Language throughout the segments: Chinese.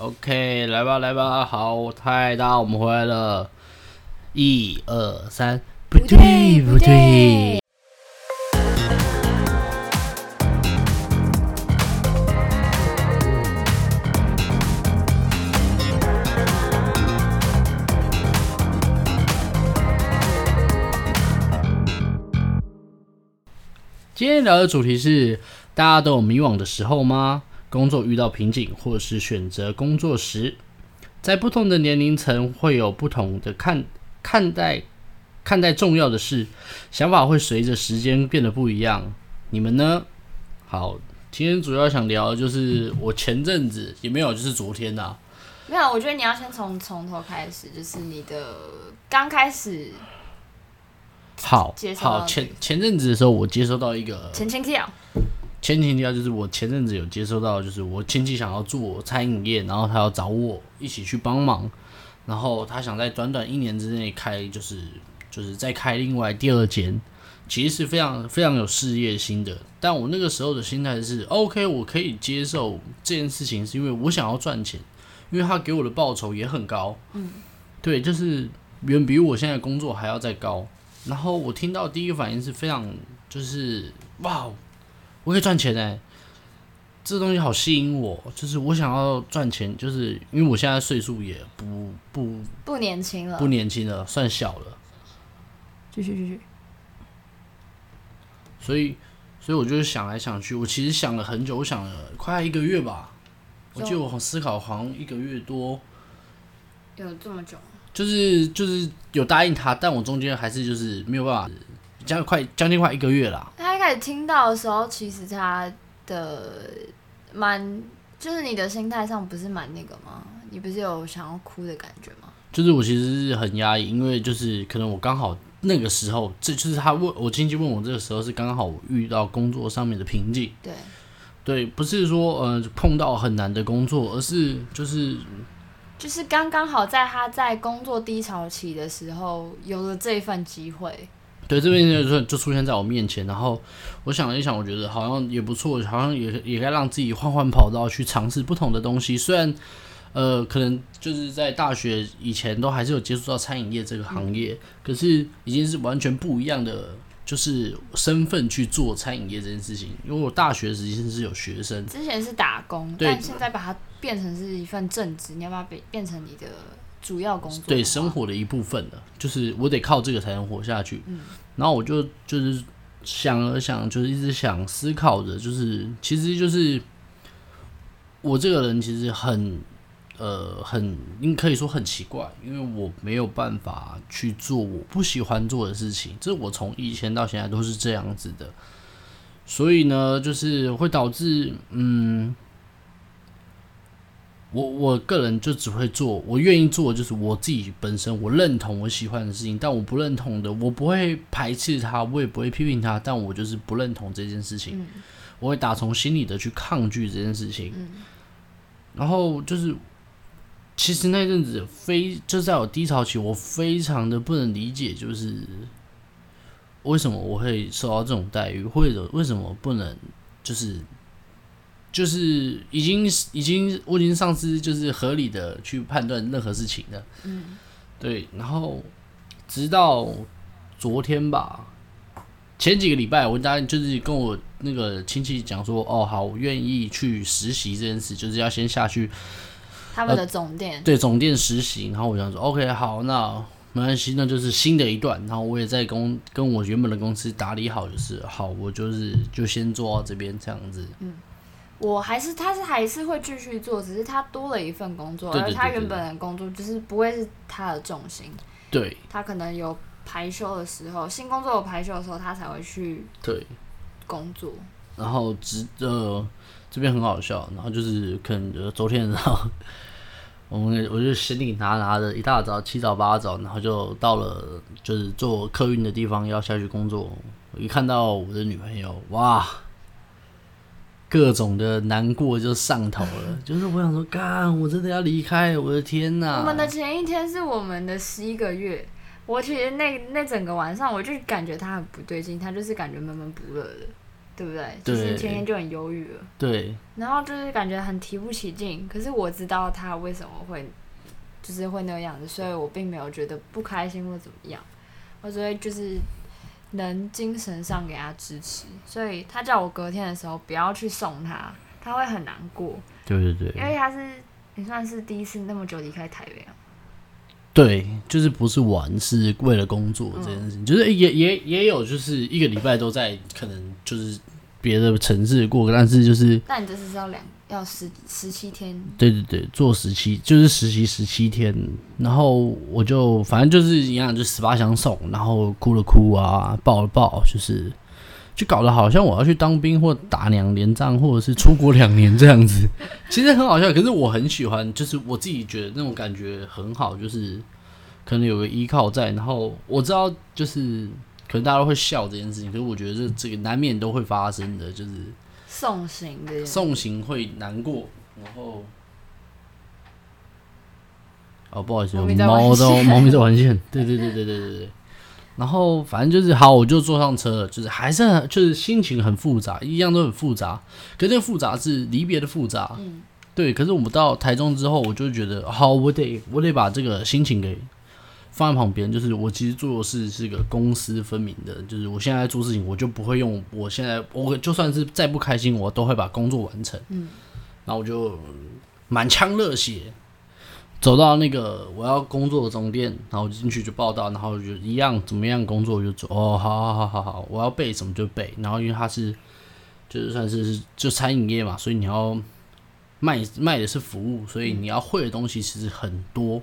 OK，来吧，来吧，好，太大，我们回来了，一二三，不对，不对。今天聊的主题是：大家都有迷惘的时候吗？工作遇到瓶颈，或是选择工作时，在不同的年龄层会有不同的看看待看待重要的事，想法会随着时间变得不一样。你们呢？好，今天主要想聊的就是我前阵子也没有，就是昨天呐、啊，没有。我觉得你要先从从头开始，就是你的刚开始。好好，前前阵子的时候，我接收到一个前情提要。前情提要就是我前阵子有接收到，就是我亲戚想要做餐饮业，然后他要找我一起去帮忙，然后他想在短短一年之内开，就是就是再开另外第二间，其实是非常非常有事业心的。但我那个时候的心态是，OK，我可以接受这件事情，是因为我想要赚钱，因为他给我的报酬也很高，嗯，对，就是远比我现在工作还要再高。然后我听到第一个反应是非常，就是哇，我可以赚钱哎，这东西好吸引我，就是我想要赚钱，就是因为我现在岁数也不不不年轻了，不年轻了，算小了。继续继续。所以，所以我就想来想去，我其实想了很久，我想了快一个月吧，我记得我思考好像一个月多，有这么久。就是就是有答应他，但我中间还是就是没有办法，将快将近快一个月了。他一开始听到的时候，其实他的蛮就是你的心态上不是蛮那个吗？你不是有想要哭的感觉吗？就是我其实是很压抑，因为就是可能我刚好那个时候，这就是他问我亲戚问我这个时候是刚好我遇到工作上面的瓶颈。对对，不是说呃碰到很难的工作，而是就是。就是刚刚好在他在工作低潮期的时候有了这一份机会，对，这边就就出现在我面前，然后我想了一想，我觉得好像也不错，好像也也该让自己换换跑道去尝试不同的东西。虽然呃，可能就是在大学以前都还是有接触到餐饮业这个行业，嗯，可是已经是完全不一样的就是身份去做餐饮业这件事情。因为我大学时期是有学生，之前是打工，但现在把它。变成是一份正职，你要不要变变成你的主要工作？对，生活的一部分的，就是我得靠这个才能活下去。嗯，然后我就就是想了想，就是一直想思考着，就是其实就是我这个人其实很呃很，应可以说很奇怪，因为我没有办法去做我不喜欢做的事情，这我从以前到现在都是这样子的，所以呢，就是会导致嗯。我我个人就只会做我愿意做，就是我自己本身我认同我喜欢的事情，但我不认同的，我不会排斥他，我也不会批评他，但我就是不认同这件事情，我会打从心里的去抗拒这件事情。然后就是，其实那阵子非就在我低潮期，我非常的不能理解，就是为什么我会受到这种待遇，或者为什么不能就是。就是已经已经我已经丧失就是合理的去判断任何事情了，嗯，对，然后直到昨天吧，前几个礼拜我答应就是跟我那个亲戚讲说，哦，好，我愿意去实习这件事，就是要先下去他们的总店，呃、对总店实习，然后我想说，OK，好，那没关系，那就是新的一段，然后我也在公跟我原本的公司打理好，就是好，我就是就先做到这边这样子，嗯。我还是，他是还是会继续做，只是他多了一份工作，而他原本的工作就是不会是他的重心。对，他可能有排休的时候，新工作有排休的时候，他才会去对工作。然后直呃这边很好笑，然后就是可能呃昨天然后我们我就行李拿拿的一大早七早八早，然后就到了就是坐客运的地方要下去工作，我一看到我的女朋友，哇！各种的难过就上头了，就是我想说，干，我真的要离开，我的天哪！我们的前一天是我们的十一个月，我其实那那整个晚上我就感觉他很不对劲，他就是感觉闷闷不乐的。对不对？对，就是前天就很忧郁了。对。然后就是感觉很提不起劲，可是我知道他为什么会，就是会那个样子，所以我并没有觉得不开心或怎么样，我只会就是能精神上给他支持。所以他叫我隔天的时候不要去送他，他会很难过。对对对。因为他是也算是第一次那么久离开台北啊。对，就是不是玩，是为了工作这件事情，嗯、就是也也也有，就是一个礼拜都在可能就是别的城市过，但是就是，那你这次是要两要十十七天？对对对，做十七就是实习十七天，然后我就反正就是一样，就十八相送，然后哭了哭啊，抱了抱，就是就搞得好像我要去当兵或打两年仗，或者是出国两年这样子，其实很好笑，可是我很喜欢，就是我自己觉得那种感觉很好，就是。可能有个依靠在，然后我知道，就是可能大家都会笑这件事情，可是我觉得这这个难免都会发生的，就是送行的送行会难过，然后哦，不好意思，猫都猫咪在玩线，对对对对对对对，然后反正就是好，我就坐上车了，就是还是很就是心情很复杂，一样都很复杂，可是这个复杂是离别的复杂，嗯，对，可是我们到台中之后，我就觉得好，我得我得把这个心情给。放在旁边，就是我其实做的事是个公私分明的，就是我现在在做事情，我就不会用我现在，我就算是再不开心，我都会把工作完成。嗯，然后我就满腔热血走到那个我要工作的总店，然后进去就报道，然后就一样怎么样工作就做。哦，好好好好好，我要背什么就背。然后因为它是就是算是就餐饮业嘛，所以你要卖卖的是服务，所以你要会的东西其实很多。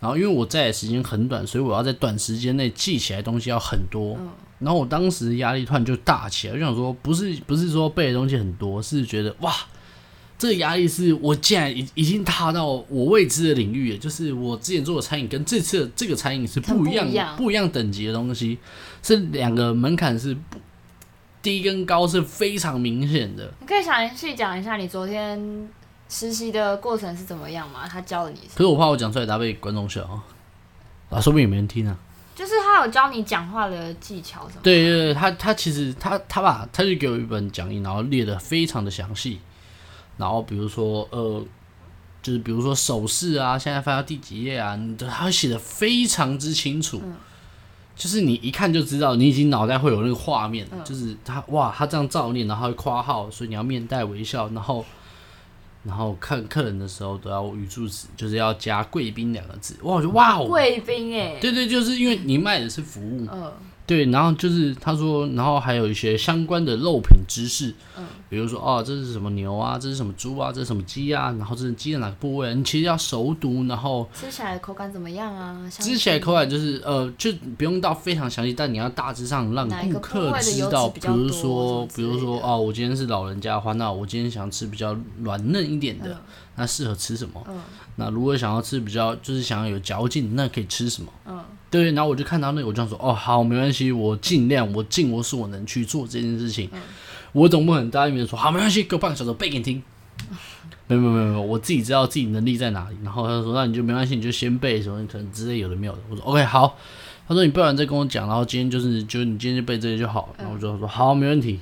然后因为我在的时间很短，所以我要在短时间内记起来东西要很多。嗯、然后我当时压力突然就大起来，就想说，不是不是说背的东西很多，是觉得哇，这个压力是我竟然已已经踏到我未知的领域了。就是我之前做的餐饮跟这次这个餐饮是不一样不一样，不一样等级的东西，是两个门槛是不低跟高是非常明显的。你可以详细讲一下你昨天。实习的过程是怎么样嘛？他教了你？可是我怕我讲出来，他被观众笑啊，说不定也没人听啊。就是他有教你讲话的技巧什么？对对对，他他其实他他把他就给我一本讲义，然后列的非常的详细。然后比如说呃，就是比如说手势啊，现在翻到第几页啊，他会写的非常之清楚。嗯。就是你一看就知道，你已经脑袋会有那个画面，嗯。就是他哇，他这样照念，然后会括号，所以你要面带微笑，然后。然后看客人的时候都要语助词，就是要加“贵宾”两个字。哇，我觉得哇哦，贵宾哎，对对，就是因为你卖的是服务。嗯。对，然后就是他说，然后还有一些相关的肉品知识，嗯，比如说哦，这是什么牛啊，这是什么猪啊，这是什么鸡啊，然后这是鸡的哪个部位，你其实要熟读，然后吃起来口感怎么样啊？吃起来口感就是呃，就不用到非常详细，但你要大致上让顾客知道，比如说，比如说哦，我今天是老人家的话，那我今天想吃比较软嫩一点的，嗯、那适合吃什么？嗯，那如果想要吃比较就是想要有嚼劲，那可以吃什么？嗯。对，然后我就看到那个，我就想说，哦，好，没关系，我尽量，我尽我所能去做这件事情。嗯、我总不可能答应别人说，好，没关系，给我半个小时背给你听。没有没有没有，我自己知道自己能力在哪里。然后他说，那你就没关系，你就先背什么，可能之类有的没有的。我说，OK，好。他说你背完再跟我讲，然后今天就是，就你今天就背这些就好。然后我就说，好，没问题。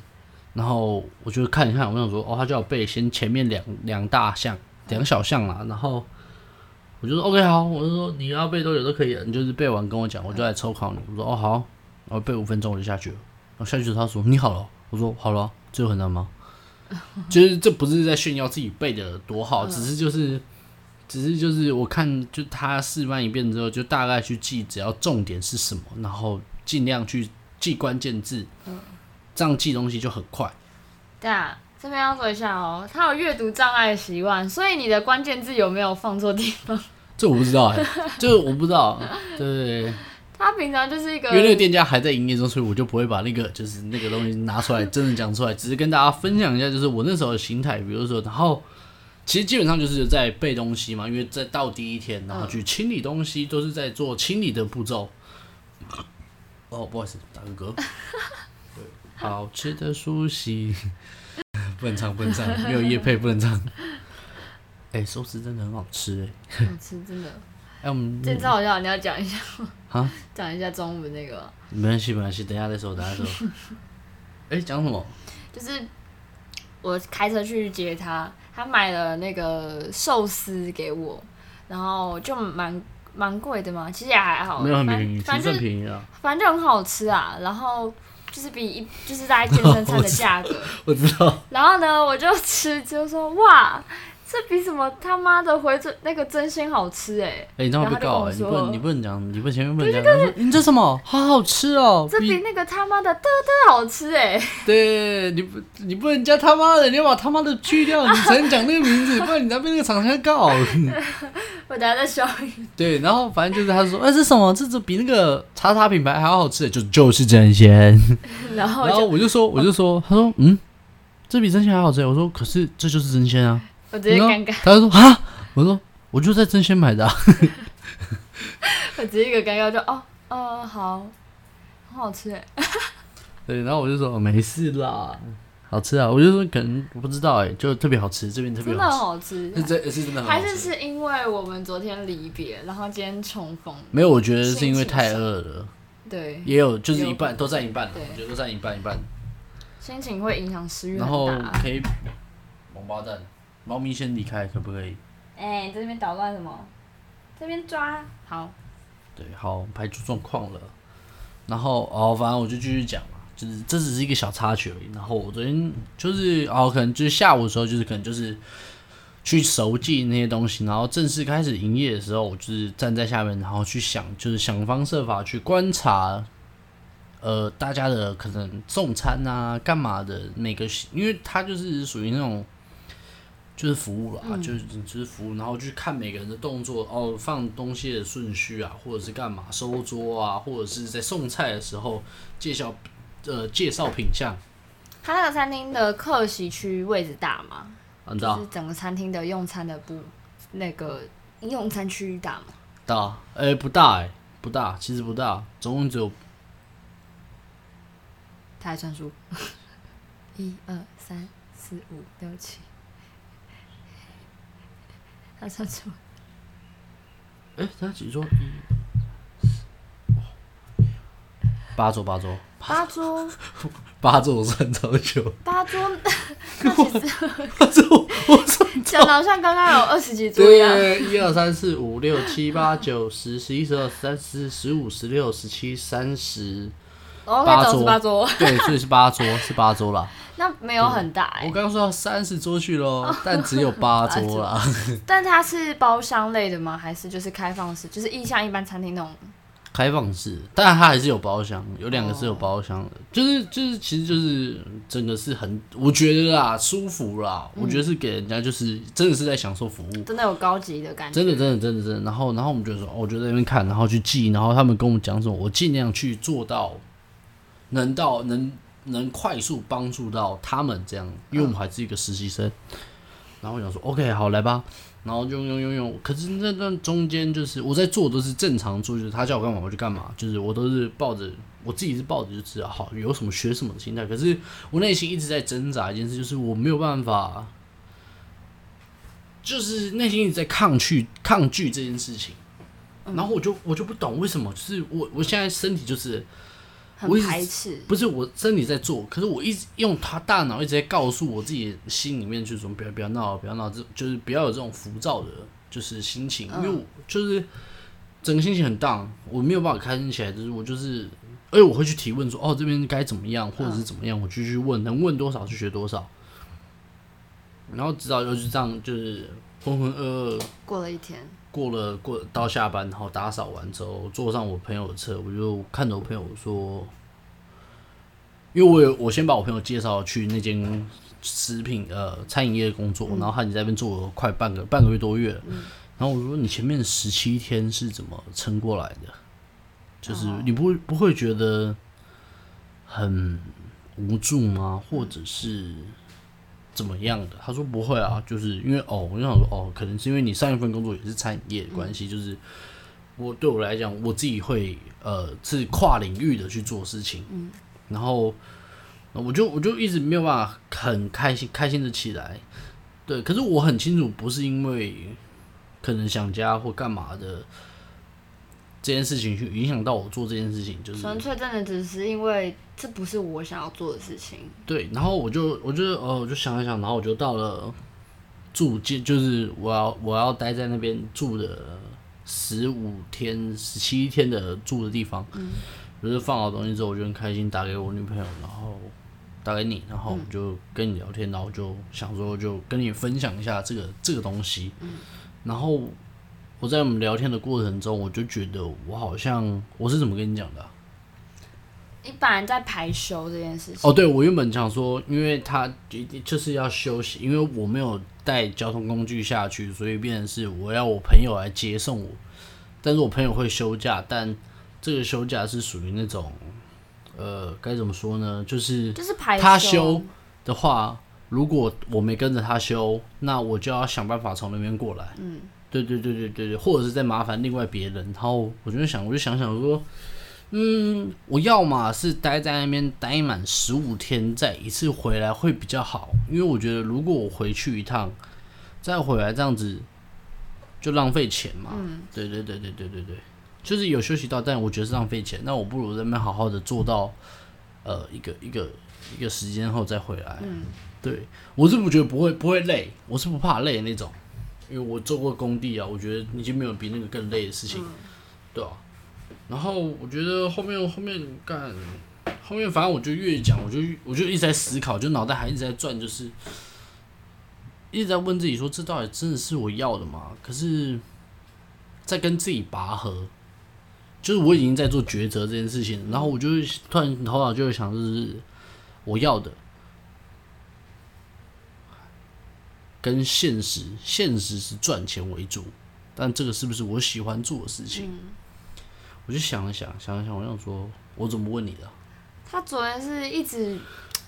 然后我就看一看，我想说，哦，他叫我背先前面两两大项，两小项啦，然后。我就说 OK 好，我就说你要背多久都可以，你就是背完跟我讲，我就来抽考你。我说哦好，然后背五分钟我就下去了。然后下去他说你好了，我说好了，这有很难吗？就是这不是在炫耀自己背的多好，只是就是，只是就是我看就他示范一遍之后，就大概去记，只要重点是什么，然后尽量去记关键字，这样记东西就很快。对啊。这边要说一下哦，他有阅读障碍的习惯，所以你的关键字有没有放错地方？这我不知道哎，这个我不知道。对，他平常就是一个，因为那个店家还在营业中，所以我就不会把那个就是那个东西拿出来真的讲出来，只是跟大家分享一下，就是我那时候的心态。比如说，然后其实基本上就是在背东西嘛，因为在到第一天，然后去清理东西，都是在做清理的步骤。哦，不好意思，打个嗝。对，好吃的苏西。不能唱，不能唱，没有夜配不能唱。哎、欸，寿司真的很好吃哎，好吃真的。哎、欸，我们今天好像你要讲一下啊，讲一下中午那个。没关系，没关系，等一下再说，等一下再说。哎、欸，讲什么？就是我开车去接他，他买了那个寿司给我，然后就蛮蛮贵的嘛，其实也还好，没有很便宜，反正便宜啊，反正就很好吃啊，然后就是比一就是大概健身餐的价格 我，我知道，然后呢，我就吃就说哇。这比什么他妈的回真那个真心好吃哎！哎、欸，你这样被告哎、欸！你不能，你不能讲，你不前面不能讲。你这什么？好好吃哦！这比那个他妈的特特好吃哎！对，你不，你不能加他妈的，你要把他妈的去掉，你才能讲那个名字，不然你那边那个厂商告。我等下再说一遍。对，然后反正就是他说，哎，这什么？这这比那个叉叉品牌还要好吃，就就是真鲜。然后，然后我就说，我就说，他说，嗯，这比真鲜还好吃。我说，可是这就是真鲜啊。我直接尴尬，他就说啊，我说我就在真鲜买的、啊，我直接一个尴尬就哦哦好，很好吃哎，对，然后我就说没事啦，好吃啊，我就说可能我不知道哎，就特别好吃，这边特别好吃，真的好吃，是真是真的好吃，还是是因为我们昨天离别，然后今天重逢，没有，我觉得是因为太饿了，对，也有就是一半都占一半，我觉得都占一半一半，心情会影响食欲，然后可以王八蛋。猫咪先离开，可不可以？哎、欸，在这边捣乱什么？这边抓好。对，好，排除状况了。然后哦，反正我就继续讲嘛，就是这只是一个小插曲而已。然后我昨天就是哦，可能就是下午的时候，就是可能就是去熟记那些东西，然后正式开始营业的时候，我就是站在下面，然后去想，就是想方设法去观察，呃，大家的可能送餐啊，干嘛的每个，因为它就是属于那种。就是服务啦，嗯、就是就是服务，然后去看每个人的动作哦，放东西的顺序啊，或者是干嘛收桌啊，或者是在送菜的时候介绍呃介绍品相。他那个餐厅的客席区位置大吗？很大。就是整个餐厅的用餐的部那个用餐区域大吗？大，哎、欸，不大哎、欸，不大，其实不大，总共只有。他还算数，一二三四五六七。他算错，哎、欸，他几桌？八桌，八桌，八桌，八桌，我算超久。八桌，八桌，我算讲的好像刚刚有二十几桌一样。对，一二三四五六七八九十十一十二十三十四十五十六十七三十。八桌，八桌，对，所以是八桌，是八桌啦。那没有很大哎、欸。我刚刚说要三十桌去喽，但只有八 桌啦。但它是包厢类的吗？还是就是开放式？就是意像一般餐厅那种。开放式，但它还是有包厢，有两个是有包厢的。哦、就是就是，其实就是整个是很，我觉得啦，舒服啦。嗯、我觉得是给人家就是真的是在享受服务，真的有高级的感觉。真的真的真的真的。然后然后我们就说，哦、我就在那边看，然后去记，然后他们跟我们讲什么，我尽量去做到。能到能能快速帮助到他们这样，因为我们还是一个实习生，然后我想说，OK，好来吧，然后用用用用，可是那段中间就是我在做都是正常做，就是他叫我干嘛我就干嘛，就是我都是抱着我自己是抱着就是好有什么学什么的心态，可是我内心一直在挣扎一件事，就是我没有办法，就是内心一直在抗拒抗拒这件事情，然后我就我就不懂为什么，就是我我现在身体就是。很排斥，不是我身体在做，可是我一直用他大脑一直在告诉我自己心里面，就是说不要不要闹，不要闹，这就是不要有这种浮躁的，就是心情，因为我就是整个心情很 down，我没有办法开心起来，就是我就是，而且我会去提问说，哦这边该怎么样，或者是怎么样，我继续问，能问多少就学多少，然后直到就是这样，就是浑浑噩噩过了一天。过了过到下班，然后打扫完之后，坐上我朋友的车，我就看着我朋友说，因为我有我先把我朋友介绍去那间食品呃餐饮业工作，然后他已经在那边做了快半个半个月多月了，然后我说你前面十七天是怎么撑过来的？就是你不不会觉得很无助吗？或者是？怎么样的？他说不会啊，就是因为哦，我就想说哦，可能是因为你上一份工作也是餐饮业的关系，嗯、就是我对我来讲，我自己会呃是跨领域的去做事情，嗯，然后我就我就一直没有办法很开心开心的起来，对，可是我很清楚不是因为可能想家或干嘛的，这件事情去影响到我做这件事情，就是纯粹真的只是因为这不是我想要做的事情。对，然后我就我就呃我就想一想，然后我就到了住进，就是我要我要待在那边住的十五天十七天的住的地方，嗯，就是放好东西之后，我就很开心打给我女朋友，然后打给你，然后我就跟你聊天，然后就想说就跟你分享一下这个这个东西，嗯，然后。我在我们聊天的过程中，我就觉得我好像我是怎么跟你讲的啊？你本来在排休这件事情。哦，对，我原本想说，因为他就是要休息，因为我没有带交通工具下去，所以变成是我要我朋友来接送我。但是我朋友会休假，但这个休假是属于那种，呃，该怎么说呢？就是就是排他休的话，如果我没跟着他休，那我就要想办法从那边过来。嗯。对对对对对对，或者是在麻烦另外别人，然后我就想，我就想想说，嗯，我要嘛是待在那边待满十五天，再一次回来会比较好，因为我觉得如果我回去一趟，再回来这样子就浪费钱嘛。嗯，对对对对对对对，就是有休息到，但我觉得是浪费钱，那我不如在那边好好的做到，呃，一个一个一个时间后再回来。嗯，对，我是不觉得不会不会累，我是不怕累的那种。因为我做过工地啊，我觉得已经没有比那个更累的事情，嗯、对啊。然后我觉得后面后面干，后面反正我就越讲，我就我就一直在思考，就脑袋还一直在转，就是一直在问自己说，这到底真的是我要的吗？可是，在跟自己拔河，就是我已经在做抉择这件事情，然后我就突然头脑就会想，就是我要的。跟现实，现实是赚钱为主，但这个是不是我喜欢做的事情？嗯、我就想了想，想了想，我想说，我怎么问你的？他昨天是一直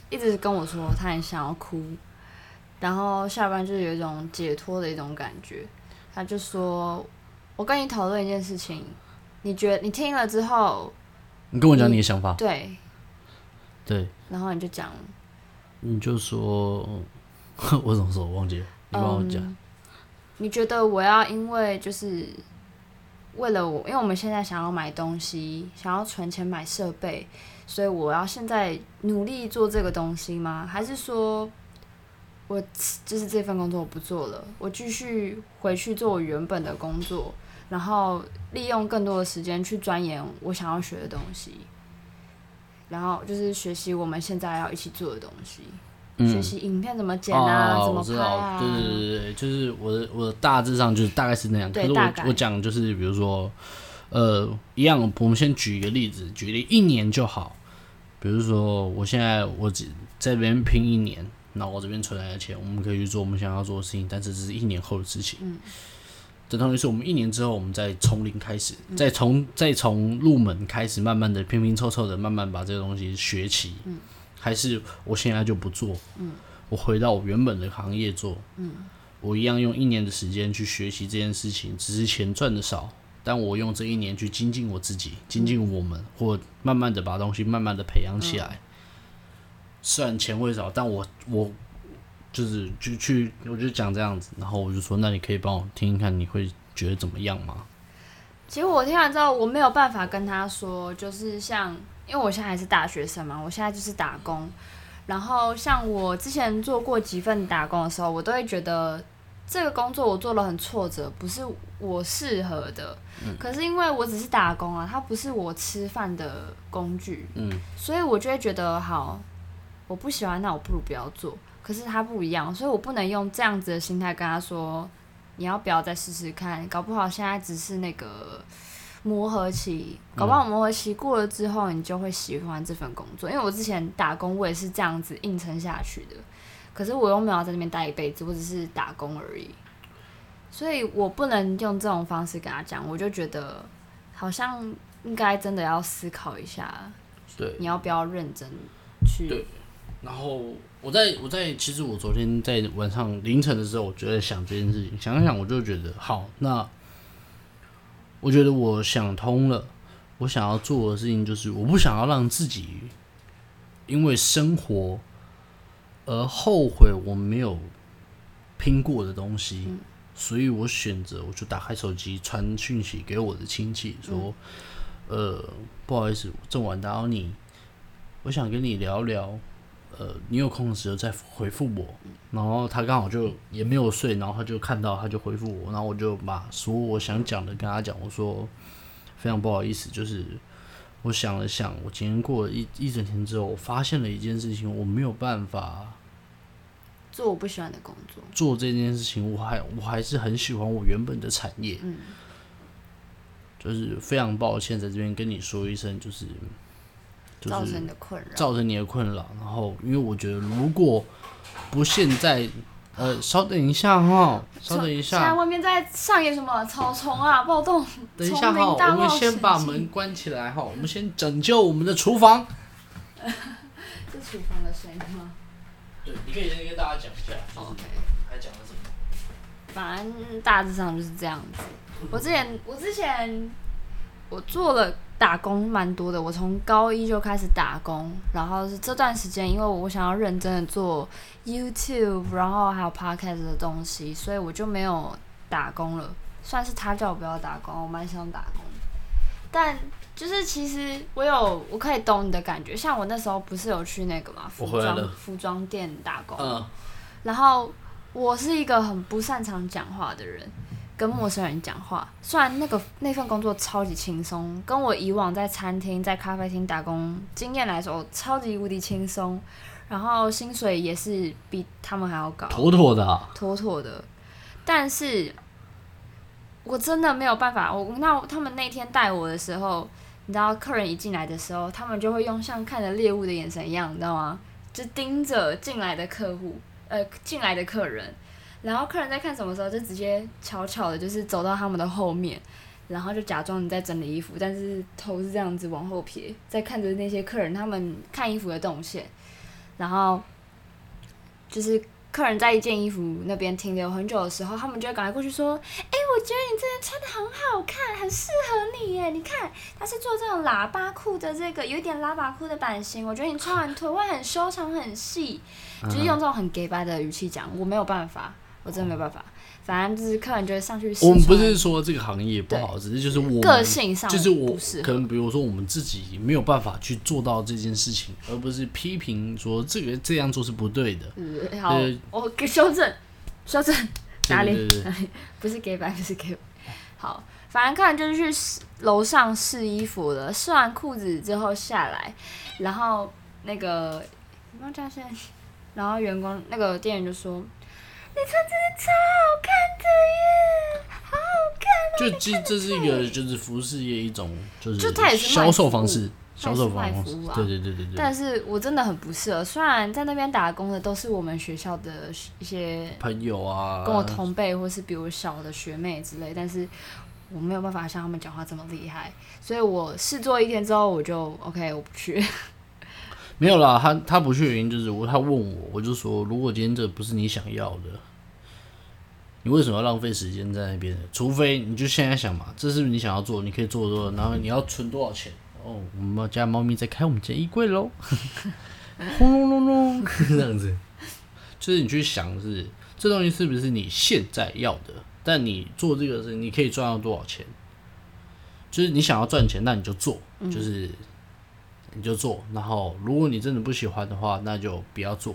一直跟我说，他很想要哭，然后下班就是有一种解脱的一种感觉。他就说：“我跟你讨论一件事情，你觉得你听了之后，你跟我讲你的想法。”对，对，然后你就讲，你就说。我怎么说？我忘记了，你帮我讲。你觉得我要因为就是为了我，因为我们现在想要买东西，想要存钱买设备，所以我要现在努力做这个东西吗？还是说我就是这份工作我不做了，我继续回去做我原本的工作，然后利用更多的时间去钻研我想要学的东西，然后就是学习我们现在要一起做的东西。学习影片怎么剪啊，嗯、怎么拍啊？对对对对，就是我的我的大致上就是大概是那样。可是我我讲就是比如说，呃，一样，我们先举一个例子，举例一年就好。比如说，我现在我只在这边拼一年，那我这边存来的钱，我们可以去做我们想要做的事情，但是这是一年后的事情。嗯。等同于是我们一年之后，我们再从零开始，嗯、再从再从入门开始，慢慢的拼拼凑凑的，慢慢把这个东西学起。嗯。还是我现在就不做，嗯，我回到我原本的行业做，嗯，我一样用一年的时间去学习这件事情，只是钱赚的少，但我用这一年去精进我自己，精进我们，或慢慢的把东西慢慢的培养起来。虽然钱会少，但我我就是就去，我就讲这样子，然后我就说，那你可以帮我听听看，你会觉得怎么样吗？其实我听完之后，我没有办法跟他说，就是像。因为我现在还是大学生嘛，我现在就是打工。然后像我之前做过几份打工的时候，我都会觉得这个工作我做了很挫折，不是我适合的。嗯。可是因为我只是打工啊，它不是我吃饭的工具。嗯。所以我就会觉得好，我不喜欢，那我不如不要做。可是他不一样，所以我不能用这样子的心态跟他说，你要不要再试试看？搞不好现在只是那个。磨合期，搞不好磨合期过了之后，你就会喜欢这份工作。因为我之前打工，我也是这样子硬撑下去的。可是我又没有在那边待一辈子，我只是打工而已。所以我不能用这种方式跟他讲。我就觉得，好像应该真的要思考一下，对，你要不要认真去？对。然后我在我在其实我昨天在晚上凌晨的时候，我就在想这件事情，想一想，我就觉得好那。我觉得我想通了，我想要做的事情就是，我不想要让自己因为生活而后悔我没有拼过的东西。所以我选择我就打开手机传讯息给我的亲戚说，嗯、呃，不好意思，这么晚打扰你，我想跟你聊聊。呃，你有空的时候再回复我，然后他刚好就也没有睡，然后他就看到，他就回复我，然后我就把所有我想讲的跟他讲，我说非常不好意思，就是我想了想，我今天过了一一整天之后，我发现了一件事情，我没有办法做我不喜欢的工作，做这件事情，我还我还是很喜欢我原本的产业，嗯，就是非常抱歉，在这边跟你说一声，就是。造成你的困扰，造成你的困扰。然后，因为我觉得，如果不现在，呃，稍等一下哈，稍等一下。现在外面在上演什么草丛啊，暴动！等一下哈，我们先把门关起来哈，我们先拯救我们的厨房。是厨房的声音吗？对，你可以先跟大家讲一下。OK。还讲了什么？反正大致上就是这样子。我之前，我之前，我做了。打工蛮多的，我从高一就开始打工，然后是这段时间，因为我想要认真的做 YouTube，然后还有 Podcast 的东西，所以我就没有打工了。算是他叫我不要打工，我蛮想打工。但就是其实我有，我可以懂你的感觉。像我那时候不是有去那个嘛，服装服装店打工，嗯，然后我是一个很不擅长讲话的人。跟陌生人讲话，虽然那个那份工作超级轻松，跟我以往在餐厅、在咖啡厅打工经验来说，超级无敌轻松，然后薪水也是比他们还要高，妥妥的啊，妥妥的。但是，我真的没有办法。我那他们那天带我的时候，你知道，客人一进来的时候，他们就会用像看着猎物的眼神一样，你知道吗？就盯着进来的客户，呃，进来的客人。然后客人在看什么时候，就直接悄悄的，就是走到他们的后面，然后就假装你在整理衣服，但是头是这样子往后撇，在看着那些客人他们看衣服的动线，然后就是客人在一件衣服那边停留很久的时候，他们就会赶快过去说：“哎，我觉得你这件穿得很好看，很适合你耶！你看，他是做这种喇叭裤的这个，有点喇叭裤的版型，我觉得你穿完腿会很修长很细，就是用这种很给白的语气讲，我没有办法。”我真的没办法，反正就是客人就会上去。我们不是说这个行业不好，只是就是我个性上就是我可能比如说我们自己没有办法去做到这件事情，而不是批评说这个这样做是不对的。嗯、好，我给修正，修正哪里？不是给白，不是给。好，反正客人就是去楼上试衣服了，试完裤子之后下来，然后那个？然后员工那个店员就说。你穿这件超好看的耶，好好看啊！就这这是一个就是服饰业一种就是销售方式，销售方式。对对对对对。但是我真的很不适合，虽然在那边打工的都是我们学校的一些朋友啊，跟我同辈或是比我小的学妹之类，但是我没有办法像他们讲话这么厉害，所以我试做一天之后我就 OK，我不去。没有啦，他他不去的原因就是我他问我，我就说如果今天这不是你想要的，你为什么要浪费时间在那边？除非你就现在想嘛，这是不是你想要做？你可以做做，然后你要存多少钱？哦，我们家猫咪在开我们家衣柜喽，轰隆隆隆，这样子，就是你去想是这东西是不是你现在要的？但你做这个事，你可以赚到多少钱？就是你想要赚钱，那你就做，就是。你就做，然后如果你真的不喜欢的话，那就不要做。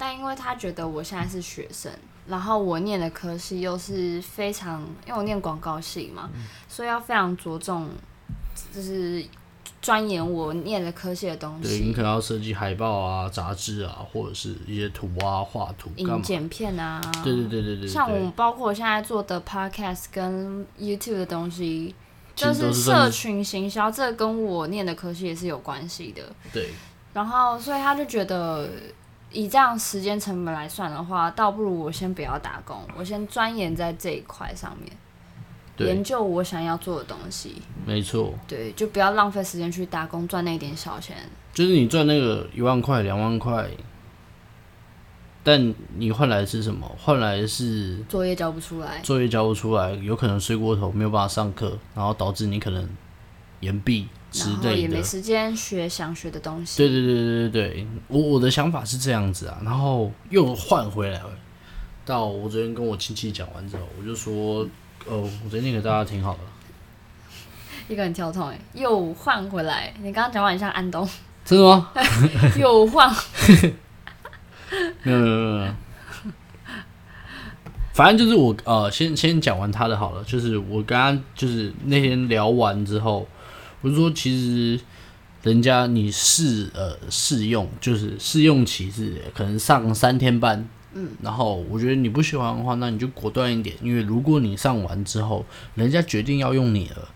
但因为他觉得我现在是学生，然后我念的科系又是非常，因为我念广告系嘛，嗯、所以要非常着重，就是钻研我念的科系的东西。对，你可能要设计海报啊、杂志啊，或者是一些图啊、画图、影剪片啊。对对对对对。像我包括我现在做的 Podcast 跟 YouTube 的东西。就是社群行销，这跟我念的科系也是有关系的。对。然后，所以他就觉得，以这样时间成本来算的话，倒不如我先不要打工，我先钻研在这一块上面，研究我想要做的东西。没错。对，就不要浪费时间去打工赚那点小钱。就是你赚那个一万块、两万块。但你换来的是什么？换来的是作业交不出来，作业交不出来，有可能睡过头，没有办法上课，然后导致你可能延毕之类的，也没时间学想学的东西。对对对对对对，我我的想法是这样子啊，然后又换回来了。到我昨天跟我亲戚讲完之后，我就说，哦，我昨天念给大家听好了。一个人跳痛哎，又换回来。你刚刚讲话很像安东。真的吗？又换。没有没有没有。反正就是我呃，先先讲完他的好了。就是我刚刚就是那天聊完之后，我是说其实人家你试呃试用，就是试用期是可能上三天班，嗯，然后我觉得你不喜欢的话，那你就果断一点，因为如果你上完之后，人家决定要用你了，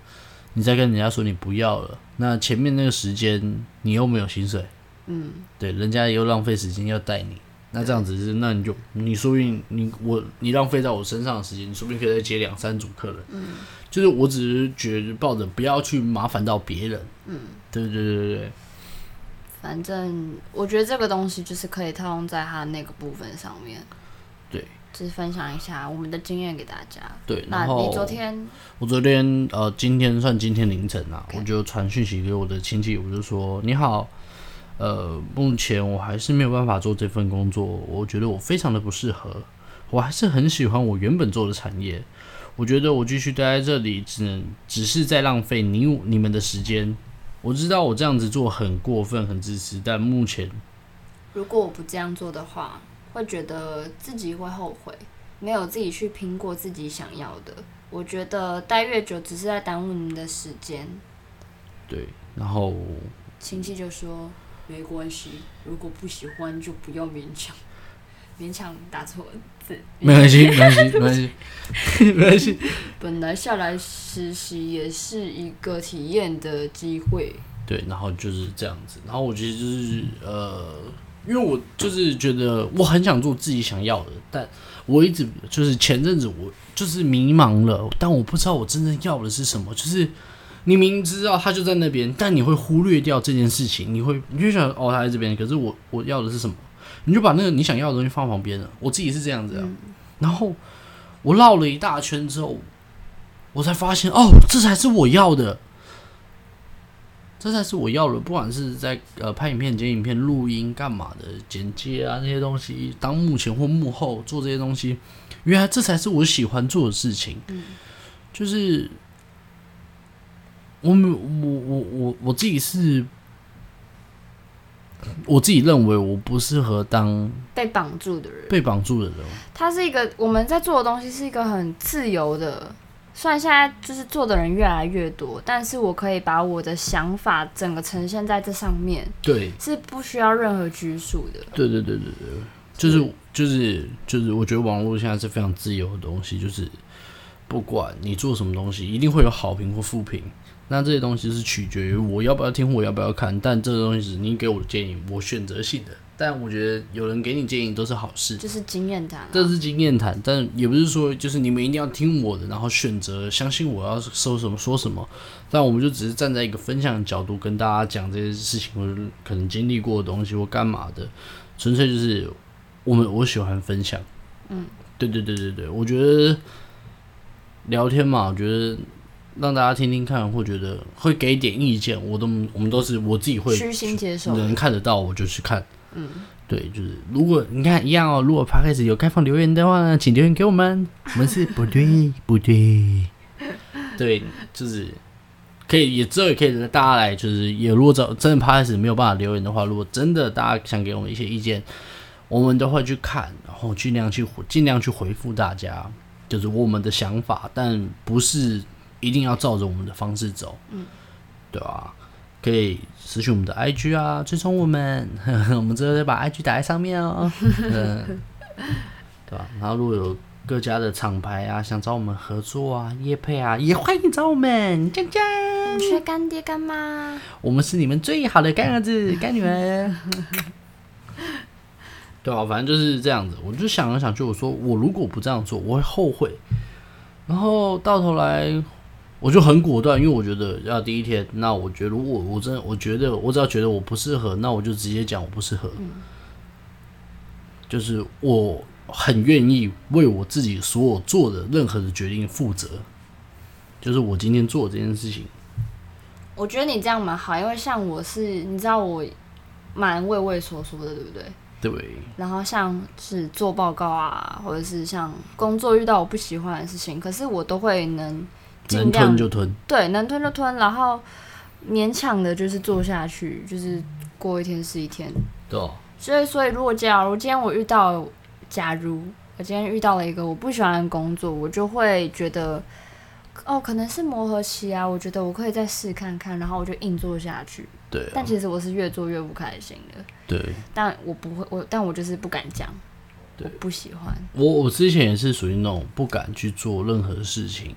你再跟人家说你不要了，那前面那个时间你又没有薪水，嗯，对，人家又浪费时间要带你。那这样子是，那你就你说不定你我你浪费在我身上的时间，你说不定可以再接两三组客人。嗯，就是我只是觉得抱着不要去麻烦到别人。嗯，对对对对对。反正我觉得这个东西就是可以套用在他那个部分上面。对，就是分享一下我们的经验给大家。对，那你昨天？我昨天呃，今天算今天凌晨啊.我就传讯息给我的亲戚，我就说你好。呃，目前我还是没有办法做这份工作，我觉得我非常的不适合。我还是很喜欢我原本做的产业，我觉得我继续待在这里，只能只是在浪费你你们的时间。我知道我这样子做很过分、很自私，但目前如果我不这样做的话，会觉得自己会后悔，没有自己去拼过自己想要的。我觉得待越久，只是在耽误你们的时间。对，然后亲戚就说。没关系，如果不喜欢就不要勉强，勉强打错字。没关系，没关系，没关系，没关系。本来下来实习也是一个体验的机会。对，然后就是这样子。然后我觉得就是呃，因为我就是觉得我很想做自己想要的，但我一直就是前阵子我就是迷茫了，但我不知道我真正要的是什么，就是。你明知道他就在那边，但你会忽略掉这件事情。你会，你就想哦，他在这边，可是我我要的是什么？你就把那个你想要的东西放旁边了。我自己是这样子啊。嗯、然后我绕了一大圈之后，我才发现哦，这才是我要的，这才是我要的。不管是在呃拍影片、剪影片、录音干嘛的、剪接啊那些东西，当幕前或幕后做这些东西，原来这才是我喜欢做的事情。嗯、就是。我我我我我自己是，我自己认为我不适合当被绑住的人，被绑住的人。他是一个我们在做的东西是一个很自由的，虽然现在就是做的人越来越多，但是我可以把我的想法整个呈现在这上面，对，是不需要任何拘束的。对对对对对，就是就是就是，我觉得网络现在是非常自由的东西，就是不管你做什么东西，一定会有好评或负评。那这些东西是取决于我要不要听，我要不要看。但这个东西是你给我的建议，我选择性的。但我觉得有人给你建议都是好事，这是经验谈。这是经验谈，但也不是说就是你们一定要听我的，然后选择相信我要说什么说什么。但我们就只是站在一个分享的角度跟大家讲这些事情，或者可能经历过的东西或干嘛的，纯粹就是我们我喜欢分享。嗯，对对对对对，我觉得聊天嘛，我觉得。让大家听听看，或觉得会给点意见，我都我们都是我自己会虚心接受，能看得到我就去看。嗯，对，就是如果你看一样哦，如果 Podcast 有开放留言的话呢，请留言给我们。我们是不对不对，对，就是可以也之后也可以大家来，就是也如果真真的 Podcast 没有办法留言的话，如果真的大家想给我们一些意见，我们都会去看，然后尽量去尽量去回复大家，就是我们的想法，但不是。一定要照着我们的方式走，嗯，对啊，可以私讯我们的 IG 啊，追踪我们，呵 呵我们之后再把 IG 打在上面哦，嗯，对吧？然后如果有各家的厂牌啊，想找我们合作啊、业配啊，也欢迎找我们，江江。你缺干爹干妈，我们是你们最好的干儿子、干女儿，对啊，反正就是这样子。我就想了想，就我说，我如果不这样做，我会后悔。然后到头来。我就很果断，因为我觉得要第一天，那我觉得如果我真的我觉得我只要觉得我不适合，那我就直接讲我不适合。嗯，就是我很愿意为我自己所有做的任何的决定负责。就是我今天做这件事情，我觉得你这样蛮好，因为像我是，你知道我蛮畏畏缩缩的，对不对？对。然后像是做报告啊，或者是像工作遇到我不喜欢的事情，可是我都会能尽量能吞就吞，对，能吞就吞，然后勉强的就是做下去，就是过一天是一天。对、哦。所以，所以如果假如今天我遇到，假如我今天遇到了一个我不喜欢的工作，我就会觉得。哦，可能是磨合期啊，我觉得我可以再试看看，然后我就硬做下去。对、啊，但其实我是越做越不开心的。对，但我不会，我但我就是不敢讲，我不喜欢。我我之前也是属于那种不敢去做任何事情。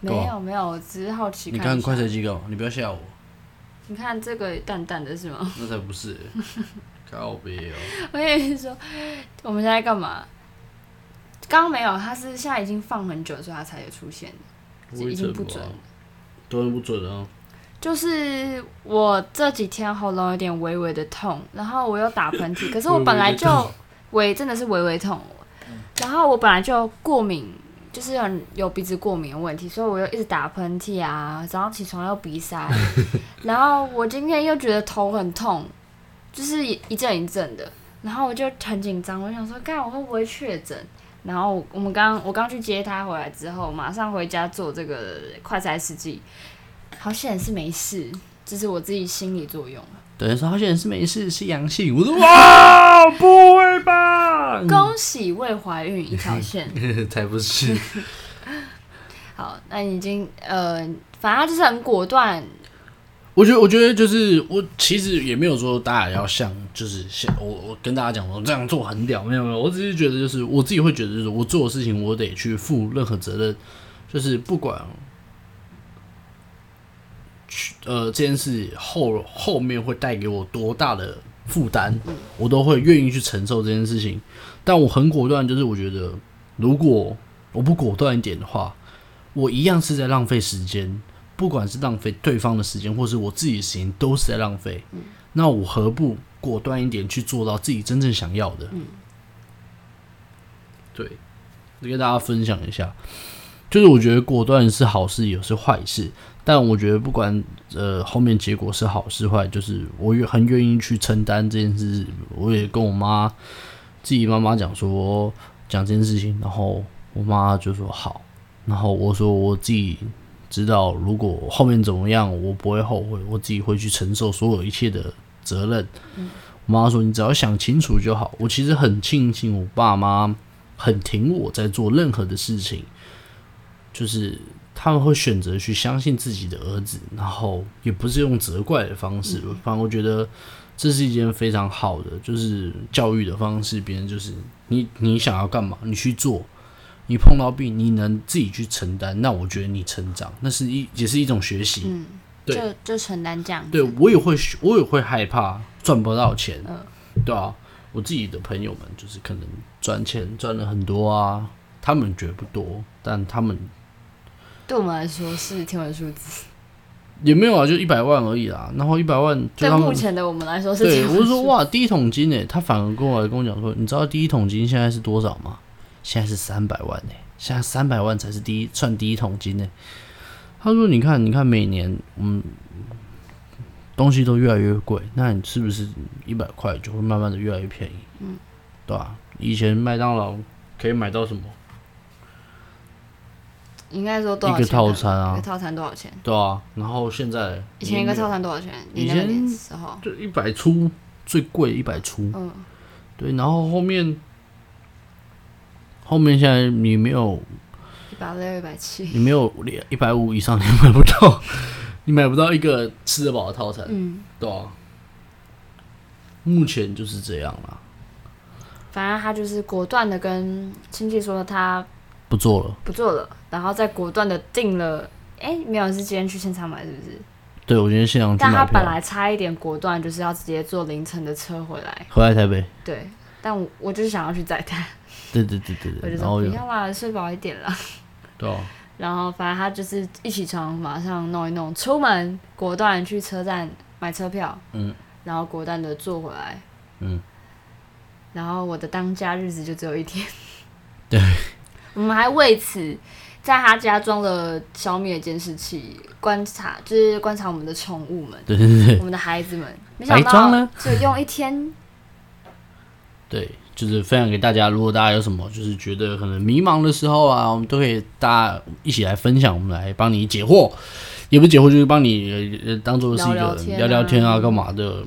没有没有，我只是好奇看。你看快车机构，你不要吓我。你看这个淡淡的是吗？那才不是，告别哦。我跟你说，我们现在干嘛？刚刚没有，他是现在已经放很久，所以他才有出现，已经不准，都不准啊。就是我这几天喉咙有点微微的痛，然后我又打喷嚏，可是我本来就微真的是微微痛，然后我本来就过敏，就是很有鼻子过敏的问题，所以我又一直打喷嚏啊，早上起床又鼻塞，然后我今天又觉得头很痛，就是一阵一阵的，然后我就很紧张，我想说，看我会不会确诊。然后我们刚我刚去接他回来之后，马上回家做这个快筛试剂，好险是没事，这是我自己心理作用。对，说好险是没事，是阳性。我说 哇，不会吧？恭喜未怀孕一条线，才不是。好，那你已经呃，反正就是很果断。我觉得，我觉得就是我其实也没有说大家要像，就是像我我跟大家讲我这样做很屌，没有没有，我只是觉得就是我自己会觉得就是我做的事情我得去负任何责任，就是不管去呃这件事后后面会带给我多大的负担，我都会愿意去承受这件事情。但我很果断，就是我觉得如果我不果断一点的话，我一样是在浪费时间。不管是浪费对方的时间，或是我自己的时间，都是在浪费。嗯。那我何不果断一点去做到自己真正想要的？嗯。对，我跟大家分享一下，就是我觉得果断是好事，也是坏事。但我觉得不管呃后面结果是好是坏，就是我也很愿意去承担这件事。我也跟我妈自己妈妈讲说讲这件事情，然后我妈就说好，然后我说我自己。知道如果后面怎么样，我不会后悔，我自己会去承受所有一切的责任。嗯、我妈说：“你只要想清楚就好。”我其实很庆幸我爸妈很挺我在做任何的事情，就是他们会选择去相信自己的儿子，然后也不是用责怪的方式。嗯、反正我觉得这是一件非常好的，就是教育的方式。别人就是你，你想要干嘛，你去做。你碰到病，你能自己去承担，那我觉得你成长，那是一也是一种学习。嗯，对，就就承担这样。对，我也会，我也会害怕赚不到钱。嗯，对啊，我自己的朋友们就是可能赚钱赚了很多啊，他们觉得不多，但他们对我们来说是天文数字。也没有啊，就一百万而已啦。然后一百万对目前的我们来说是。对，我是说哇，第一桶金诶，他反而跟我来跟我讲说，你知道第一桶金现在是多少吗？现在是三百万呢，现在三百万才是第一算第一桶金呢。他说：“你看，你看，每年嗯，东西都越来越贵，那你是不是一百块就会慢慢的越来越便宜？嗯，对吧？以前麦当劳可以买到什么？应该说多少钱？一个套餐啊，一个套餐多少钱？对啊，然后现在以前一个套餐多少钱？以前时候就一百出，最贵一百出。嗯，对，然后后面。”后面现在你没有一百六、一百七，你没有连一百五以上，你买不到，你买不到一个吃得饱的套餐。嗯，对啊。目前就是这样啦。反正他就是果断的跟亲戚说他不做了，不做了，然后再果断的定了。哎、欸，没有，是今天去现场买，是不是？对，我今天现场去买。但他本来差一点果断，就是要直接坐凌晨的车回来，回来台北。对，但我我就是想要去载他。对对对对对，我就说不要啦，睡饱一点啦。对哦。然后反正他就是一起床，马上弄一弄，出门果断去车站买车票，嗯，然后果断的坐回来，嗯。然后我的当家日子就只有一天。对。我们还为此在他家装了小米的监视器，观察就是观察我们的宠物们，对对对，我们的孩子们。白装了，就用一天。对，就是分享给大家。如果大家有什么就是觉得可能迷茫的时候啊，我们都可以大家一起来分享，我们来帮你解惑，也不是解惑，就是帮你呃当做是一个聊聊天啊，聊聊天啊干嘛的，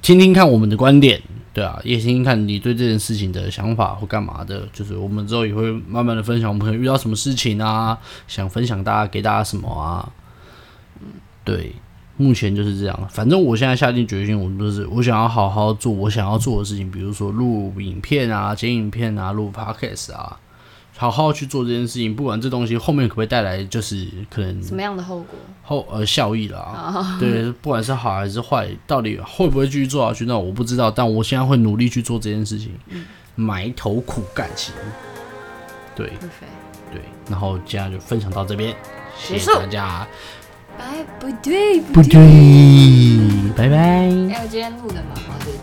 听听看我们的观点，对啊，也听听看你对这件事情的想法或干嘛的。就是我们之后也会慢慢的分享，我们可能遇到什么事情啊，想分享大家给大家什么啊，嗯，对。目前就是这样，反正我现在下定决心，我就是我想要好好做我想要做的事情，比如说录影片啊、剪影片啊、录 podcast 啊，好好去做这件事情。不管这东西后面可不可以带来，就是可能什么样的后果后呃效益啦，oh. 对，不管是好还是坏，到底会不会继续做下去，那我不知道。但我现在会努力去做这件事情，嗯、埋头苦干型。对.对，然后今天就分享到这边，谢谢大家。哎，不对，不对，拜拜。哎，我今天录的蛮好的。